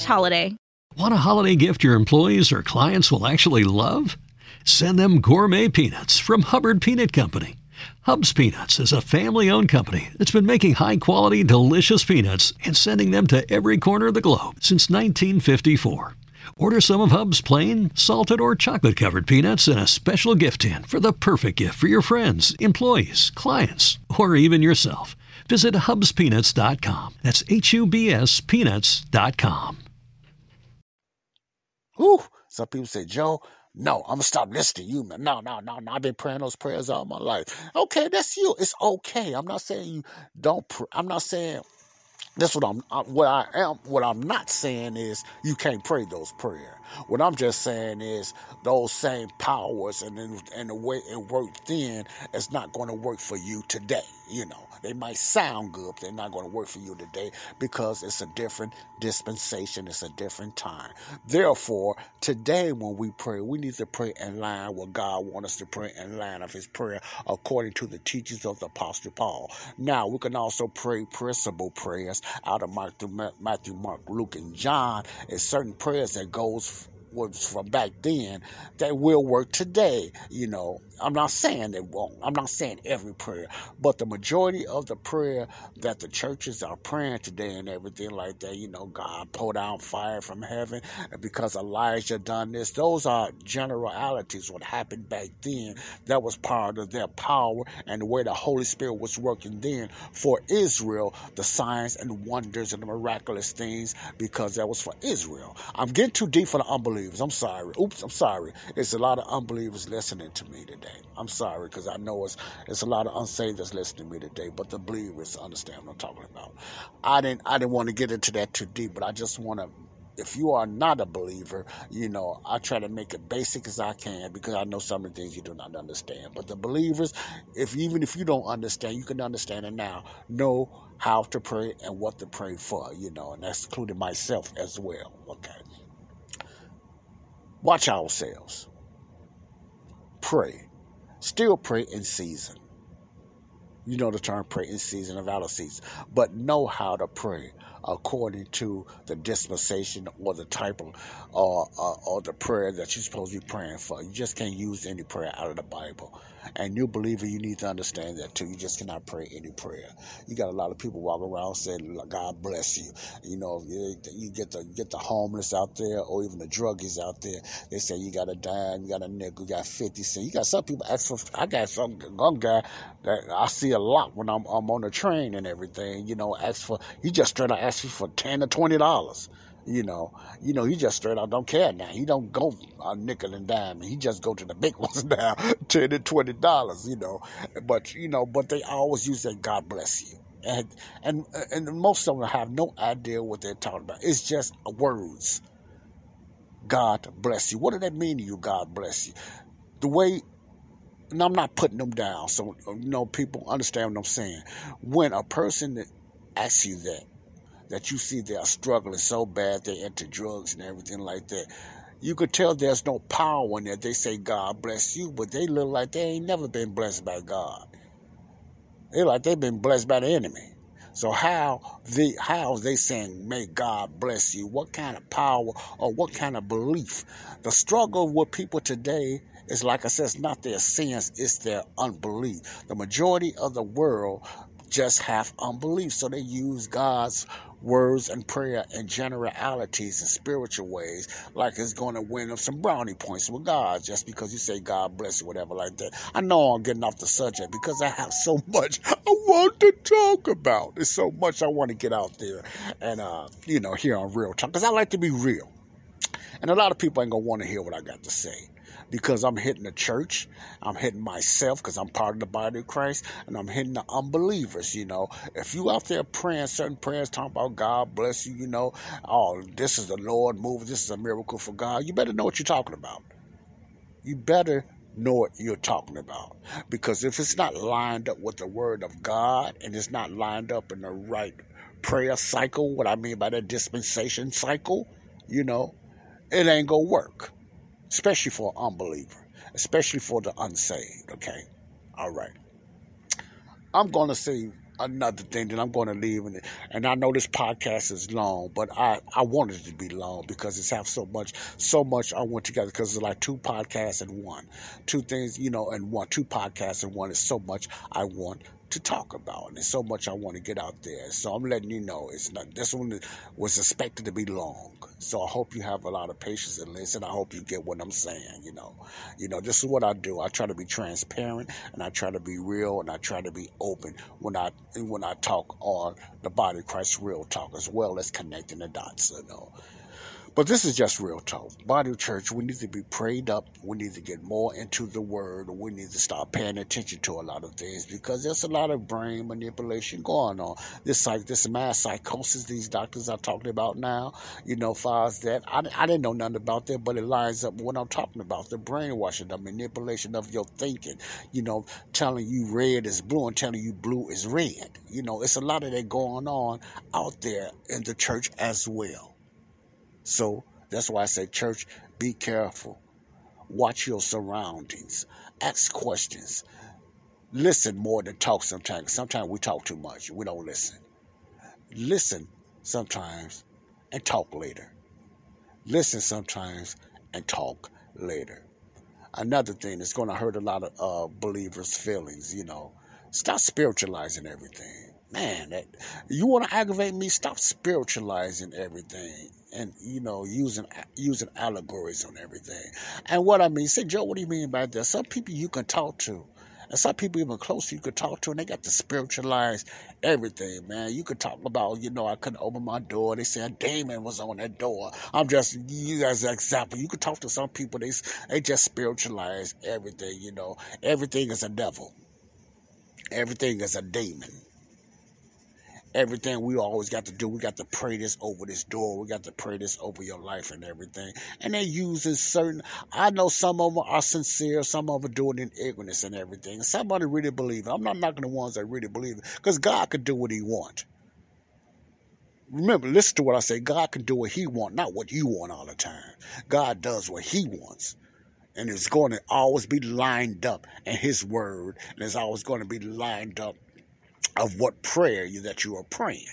holiday. Want a holiday gift your employees or clients will actually love? Send them gourmet peanuts from Hubbard Peanut Company. Hub's Peanuts is a family owned company that's been making high quality, delicious peanuts and sending them to every corner of the globe since 1954. Order some of Hub's plain, salted, or chocolate covered peanuts in a special gift tin for the perfect gift for your friends, employees, clients, or even yourself. Visit hubspeanuts.com. That's H U B S peanuts.com. Whew. Some people say, Joe, no, I'm gonna stop listening to you, man. No, no, no, no. I've been praying those prayers all my life. Okay, that's you. It's okay. I'm not saying you don't. Pr- I'm not saying that's what I'm. uh, What I am. What I'm not saying is you can't pray those prayers. What I'm just saying is those same powers and and the way it worked then is not going to work for you today. You know, they might sound good, but they're not going to work for you today because it's a different dispensation. It's a different time. Therefore, today when we pray, we need to pray in line what God wants us to pray in line of His prayer according to the teachings of the Apostle Paul. Now we can also pray principle prayers out of Matthew, Matthew, Mark, Luke, and John. It's certain prayers that goes was from back then that will work today. You know, I'm not saying they won't. I'm not saying every prayer, but the majority of the prayer that the churches are praying today and everything like that, you know, God pour down fire from heaven because Elijah done this. Those are generalities. What happened back then that was part of their power and the way the Holy Spirit was working then for Israel, the signs and wonders and the miraculous things because that was for Israel. I'm getting too deep for the unbelievers. I'm sorry. Oops, I'm sorry. It's a lot of unbelievers listening to me today. I'm sorry because I know it's it's a lot of unsaved that's listening to me today, but the believers understand what I'm talking about. I didn't I didn't want to get into that too deep, but I just want to if you are not a believer, you know, I try to make it basic as I can because I know some of the things you do not understand. But the believers, if even if you don't understand, you can understand it now. Know how to pray and what to pray for, you know, and that's including myself as well. Okay. Watch ourselves. Pray. Still pray in season. You know the term pray in season and out of season. But know how to pray according to the dispensation or the type of or, or, or the prayer that you're supposed to be praying for. You just can't use any prayer out of the Bible. And you believer, you need to understand that too. You just cannot pray any prayer. You got a lot of people walking around saying, "God bless you." You know, you, you get the get the homeless out there, or even the druggies out there. They say you got a dime, you got a nickel, you got fifty cents. You got some people ask for. I got some one guy that I see a lot when I'm, I'm on the train and everything. You know, ask for. He just straight up ask you for ten or twenty dollars. You know, you know, he just straight out don't care now. He don't go a nickel and dime. He just go to the big ones now, ten and twenty dollars. You know, but you know, but they always use that God bless you, and and and most of them have no idea what they're talking about. It's just words. God bless you. What does that mean to you? God bless you. The way and I'm not putting them down, so you know people understand what I'm saying. When a person asks you that, that you see they are struggling so bad they're into drugs and everything like that, you could tell there's no power in that. They say God bless you, but they look like they ain't never been blessed by God. They like they've been blessed by the enemy. So how the how they saying may God bless you? What kind of power or what kind of belief? The struggle with people today is like I said, it's not their sins, it's their unbelief. The majority of the world just have unbelief. So they use God's words and prayer and generalities and spiritual ways, like it's going to win them some brownie points with God just because you say God bless you, whatever like that. I know I'm getting off the subject because I have so much I want to talk about. There's so much I want to get out there and, uh, you know, here on Real Talk because I like to be real. And a lot of people ain't going to want to hear what I got to say because I'm hitting the church, I'm hitting myself because I'm part of the body of Christ, and I'm hitting the unbelievers. You know, if you out there praying certain prayers, talking about God bless you, you know, oh, this is the Lord moving, this is a miracle for God, you better know what you're talking about. You better know what you're talking about. Because if it's not lined up with the word of God and it's not lined up in the right prayer cycle, what I mean by that dispensation cycle, you know, it ain't gonna work especially for an unbeliever, especially for the unsaved. Okay, all right. I'm to say another thing that I'm to leave, and, and I know this podcast is long, but I I wanted it to be long because it's have so much so much I went together because it's like two podcasts in one, two things you know, and one two podcasts in one is so much I want to talk about. And there's so much I want to get out there. So I'm letting you know it's not this one was expected to be long. So I hope you have a lot of patience and listen. I hope you get what I'm saying, you know. You know, this is what I do. I try to be transparent and I try to be real and I try to be open when I when I talk on the body Christ real talk as well as connecting the dots, you know. But this is just real talk. Body of church, we need to be prayed up. We need to get more into the word. We need to start paying attention to a lot of things because there's a lot of brain manipulation going on. This like this mass psychosis these doctors are talking about now, you know, far as that. I, I didn't know nothing about that, but it lines up with what I'm talking about. The brainwashing, the manipulation of your thinking, you know, telling you red is blue and telling you blue is red. You know, it's a lot of that going on out there in the church as well. So that's why I say, church, be careful. Watch your surroundings. Ask questions. Listen more than talk sometimes. Sometimes we talk too much. We don't listen. Listen sometimes and talk later. Listen sometimes and talk later. Another thing that's going to hurt a lot of uh, believers' feelings, you know, stop spiritualizing everything. Man, that, you want to aggravate me? Stop spiritualizing everything and you know using using allegories on everything. And what I mean, say Joe, what do you mean by that? Some people you can talk to. And some people even closer you could talk to, and they got to spiritualize everything, man. You could talk about, you know, I couldn't open my door. They said a demon was on that door. I'm just you as an example. You could talk to some people. They they just spiritualize everything. You know, everything is a devil. Everything is a demon everything we always got to do. We got to pray this over this door. We got to pray this over your life and everything. And they using certain, I know some of them are sincere, some of them do it in ignorance and everything. Somebody really believe it. I'm not knocking the ones that really believe it because God can do what he want. Remember, listen to what I say. God can do what he want, not what you want all the time. God does what he wants and it's going to always be lined up in his word and it's always going to be lined up of what prayer you, that you are praying.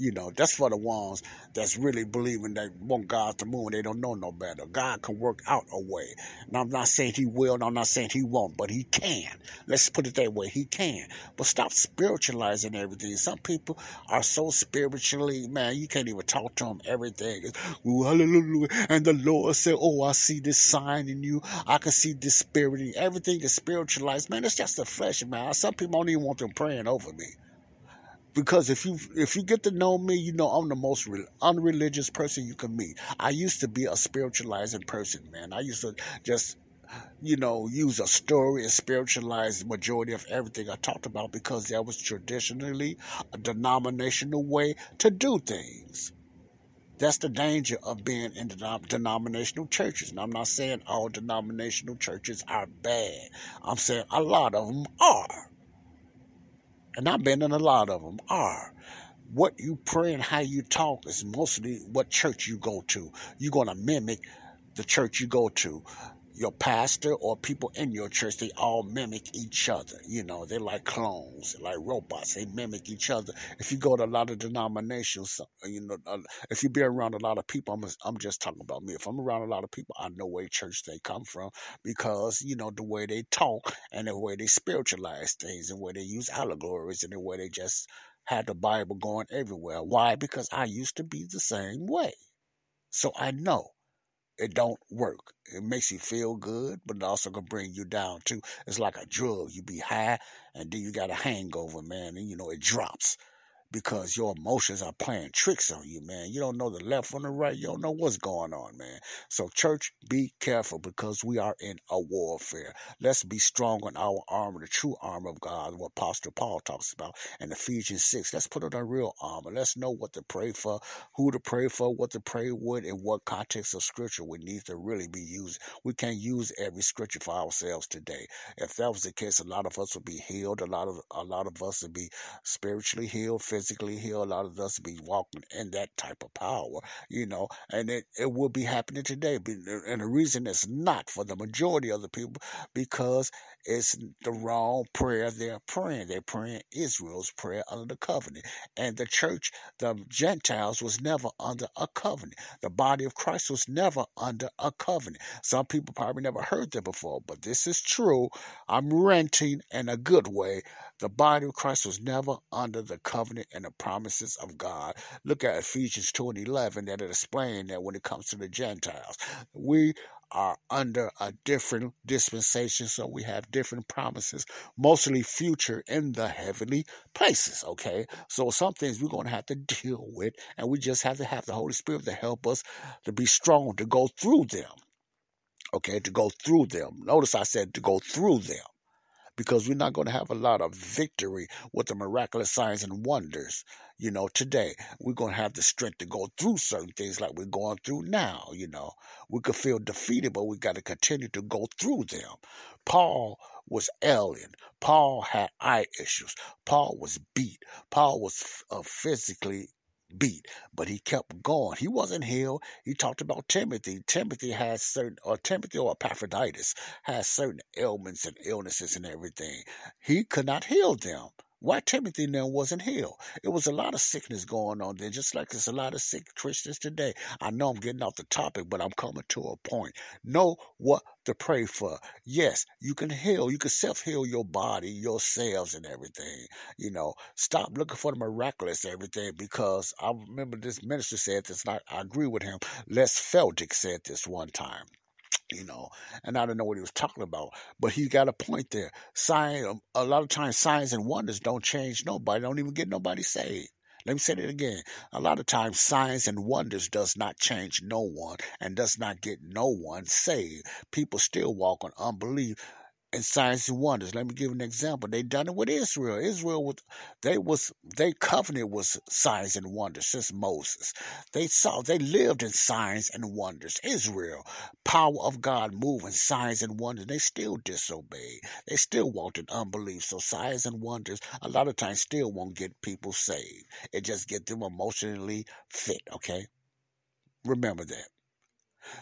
You know, that's for the ones that's really believing they want God to move. They don't know no better. God can work out a way. And I'm not saying He will, and I'm not saying He won't, but He can. Let's put it that way. He can. But stop spiritualizing everything. Some people are so spiritually, man, you can't even talk to them. Everything hallelujah. And the Lord said, Oh, I see this sign in you. I can see this spirit. Everything is spiritualized. Man, it's just the flesh, man. Some people don't even want them praying over me because if you if you get to know me, you know I'm the most re- unreligious person you can meet. I used to be a spiritualizing person, man. I used to just you know use a story and spiritualize the majority of everything I talked about because that was traditionally a denominational way to do things. That's the danger of being in denominational churches. And I'm not saying all denominational churches are bad. I'm saying a lot of them are and I've been in a lot of them, are what you pray and how you talk is mostly what church you go to. You're going to mimic the church you go to. Your pastor or people in your church, they all mimic each other. You know, they're like clones, like robots. They mimic each other. If you go to a lot of denominations, you know, uh, if you be around a lot of people, I'm, I'm just talking about me. If I'm around a lot of people, I know where church they come from because, you know, the way they talk and the way they spiritualize things and where they use allegories and the way they just had the Bible going everywhere. Why? Because I used to be the same way. So I know it don't work. It makes you feel good, but it also can bring you down too. It's like a drug. You be high and then you got a hangover, man, and you know it drops because your emotions are playing tricks on you, man. You don't know the left from the right. You don't know what's going on, man. So, church, be careful because we are in a warfare. Let's be strong in our armor, the true armor of God, what Apostle Paul talks about in Ephesians 6. Let's put on our real armor. Let's know what to pray for, who to pray for, what to pray with, and what context of scripture we need to really be used. We can't use every scripture for ourselves today. If that was the case, a lot of us would be healed. A lot of a lot of us would be spiritually healed, physically physically heal. A lot of us be walking in that type of power, you know, and it, it will be happening today. And the reason it's not for the majority of the people because it's the wrong prayer they're praying. They're praying Israel's prayer under the covenant. And the church, the Gentiles, was never under a covenant. The body of Christ was never under a covenant. Some people probably never heard that before, but this is true. I'm renting in a good way. The body of Christ was never under the covenant and the promises of God. Look at Ephesians 2 and 11 that it explains that when it comes to the Gentiles, we are under a different dispensation, so we have different promises, mostly future in the heavenly places. Okay, so some things we're going to have to deal with, and we just have to have the Holy Spirit to help us to be strong to go through them. Okay, to go through them. Notice I said to go through them because we're not going to have a lot of victory with the miraculous signs and wonders. You know, today we're going to have the strength to go through certain things like we're going through now. You know, we could feel defeated, but we got to continue to go through them. Paul was alien. Paul had eye issues. Paul was beat. Paul was uh, physically beat, but he kept going. He wasn't healed. He talked about Timothy. Timothy has certain, or Timothy or Epaphroditus has certain ailments and illnesses and everything. He could not heal them. Why Timothy now wasn't healed? It was a lot of sickness going on then, just like there's a lot of sick Christians today. I know I'm getting off the topic, but I'm coming to a point. Know what to pray for. Yes, you can heal. You can self heal your body, yourselves, and everything. You know, stop looking for the miraculous everything because I remember this minister said this, and I, I agree with him. Les Feldick said this one time you know, and I don't know what he was talking about, but he got a point there. Sign, um, a lot of times, signs and wonders don't change nobody, don't even get nobody saved. Let me say that again. A lot of times, signs and wonders does not change no one and does not get no one saved. People still walk on unbelief and signs and wonders. Let me give an example. They done it with Israel. Israel was they was they covenant was signs and wonders since Moses. They saw they lived in signs and wonders. Israel, power of God moving signs and wonders. They still disobeyed. They still walked in unbelief. So signs and wonders a lot of times still won't get people saved. It just get them emotionally fit. Okay, remember that.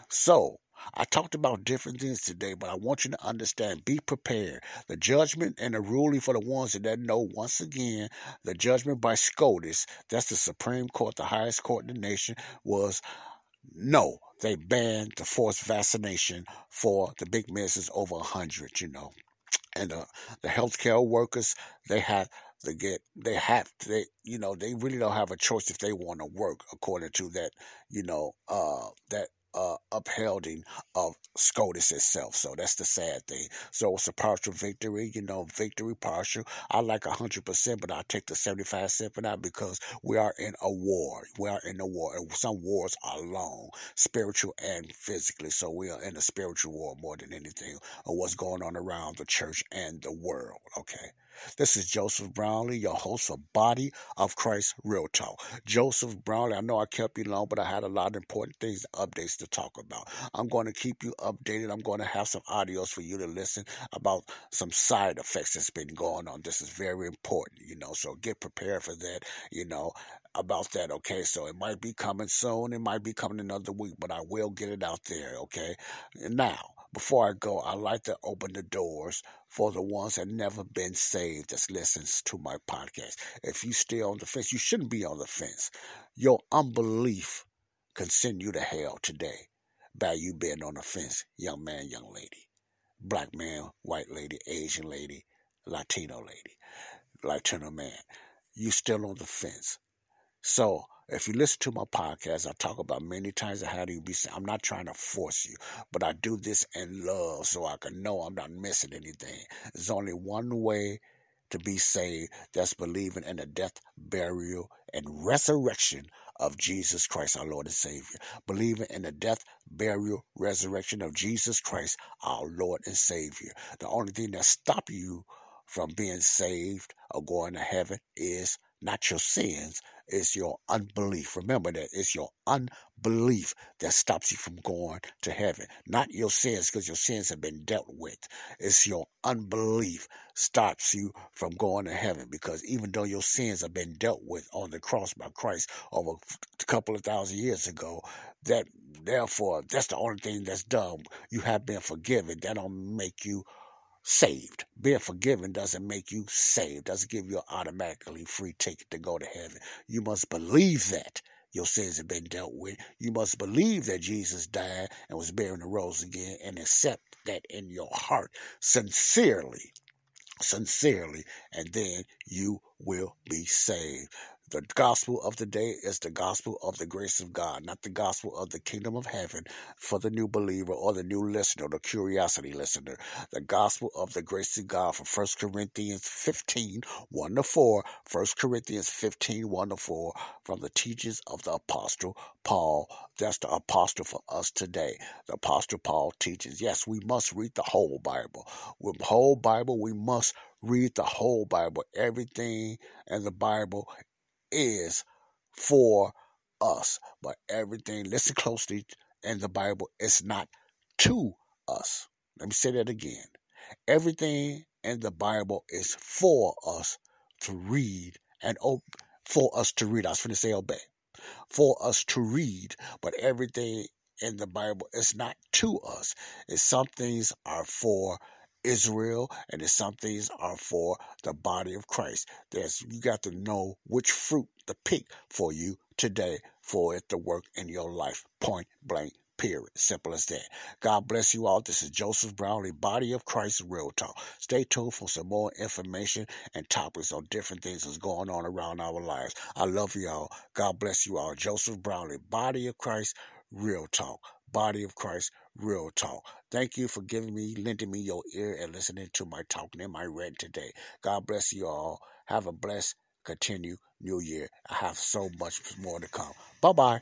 So I talked about different things today, but I want you to understand be prepared. The judgment and the ruling for the ones that don't know, once again, the judgment by SCOTUS, that's the Supreme Court, the highest court in the nation, was no. They banned the forced vaccination for the big misses over 100, you know. And uh, the healthcare workers, they have to get they have they you know they really don't have a choice if they want to work according to that you know uh that uh, upholding of SCOTUS itself. So that's the sad thing. So it's a partial victory, you know, victory partial. I like 100%, but I take the 75 cent for that because we are in a war. We are in a war. And some wars are long, spiritual and physically. So we are in a spiritual war more than anything of what's going on around the church and the world. Okay. This is Joseph Brownlee, your host of Body of Christ Real Talk. Joseph Brownlee, I know I kept you long, but I had a lot of important things, updates to talk about. I'm going to keep you updated. I'm going to have some audios for you to listen about some side effects that's been going on. This is very important, you know, so get prepared for that, you know about that, okay? So it might be coming soon, it might be coming another week, but I will get it out there, okay? Now, before I go, I'd like to open the doors for the ones that never been saved that listens to my podcast. If you still on the fence, you shouldn't be on the fence. Your unbelief can send you to hell today by you being on the fence, young man, young lady, black man, white lady, Asian lady, Latino lady, Latino man. You still on the fence. So if you listen to my podcast, I talk about many times how do you be. I'm not trying to force you, but I do this in love so I can know I'm not missing anything. There's only one way to be saved. That's believing in the death, burial, and resurrection of Jesus Christ, our Lord and Savior. Believing in the death, burial, resurrection of Jesus Christ, our Lord and Savior. The only thing that stops you from being saved or going to heaven is not your sins, it's your unbelief. Remember that it's your unbelief that stops you from going to heaven, not your sins, because your sins have been dealt with. It's your unbelief stops you from going to heaven, because even though your sins have been dealt with on the cross by Christ over a couple of thousand years ago, that therefore that's the only thing that's done. You have been forgiven. That don't make you saved. Being forgiven doesn't make you saved, doesn't give you an automatically free ticket to go to heaven. You must believe that your sins have been dealt with. You must believe that Jesus died and was buried and rose again and accept that in your heart sincerely. Sincerely, and then you will be saved. The gospel of the day is the gospel of the grace of God, not the gospel of the kingdom of heaven for the new believer or the new listener, the curiosity listener. The gospel of the grace of God from 1 Corinthians 15, 1 to 4. 1 Corinthians 15, 1 to 4 from the teachings of the apostle Paul. That's the apostle for us today. The apostle Paul teaches, yes, we must read the whole Bible. With the whole Bible, we must read the whole Bible. Everything in the Bible is for us. But everything, listen closely, in the Bible is not to us. Let me say that again. Everything in the Bible is for us to read and op- for us to read. I was going to say obey. For us to read, but everything in the Bible is not to us. It's some things are for Israel, and some things are for the body of Christ. There's you got to know which fruit to pick for you today for it to work in your life. Point blank. Period. Simple as that. God bless you all. This is Joseph Brownlee, Body of Christ Real Talk. Stay tuned for some more information and topics on different things that's going on around our lives. I love you all. God bless you all. Joseph Brownlee, Body of Christ Real Talk. Body of Christ Real Talk. Thank you for giving me, lending me your ear and listening to my talking and my rant today. God bless you all. Have a blessed, continue new year. I have so much more to come. Bye bye.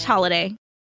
slash holiday.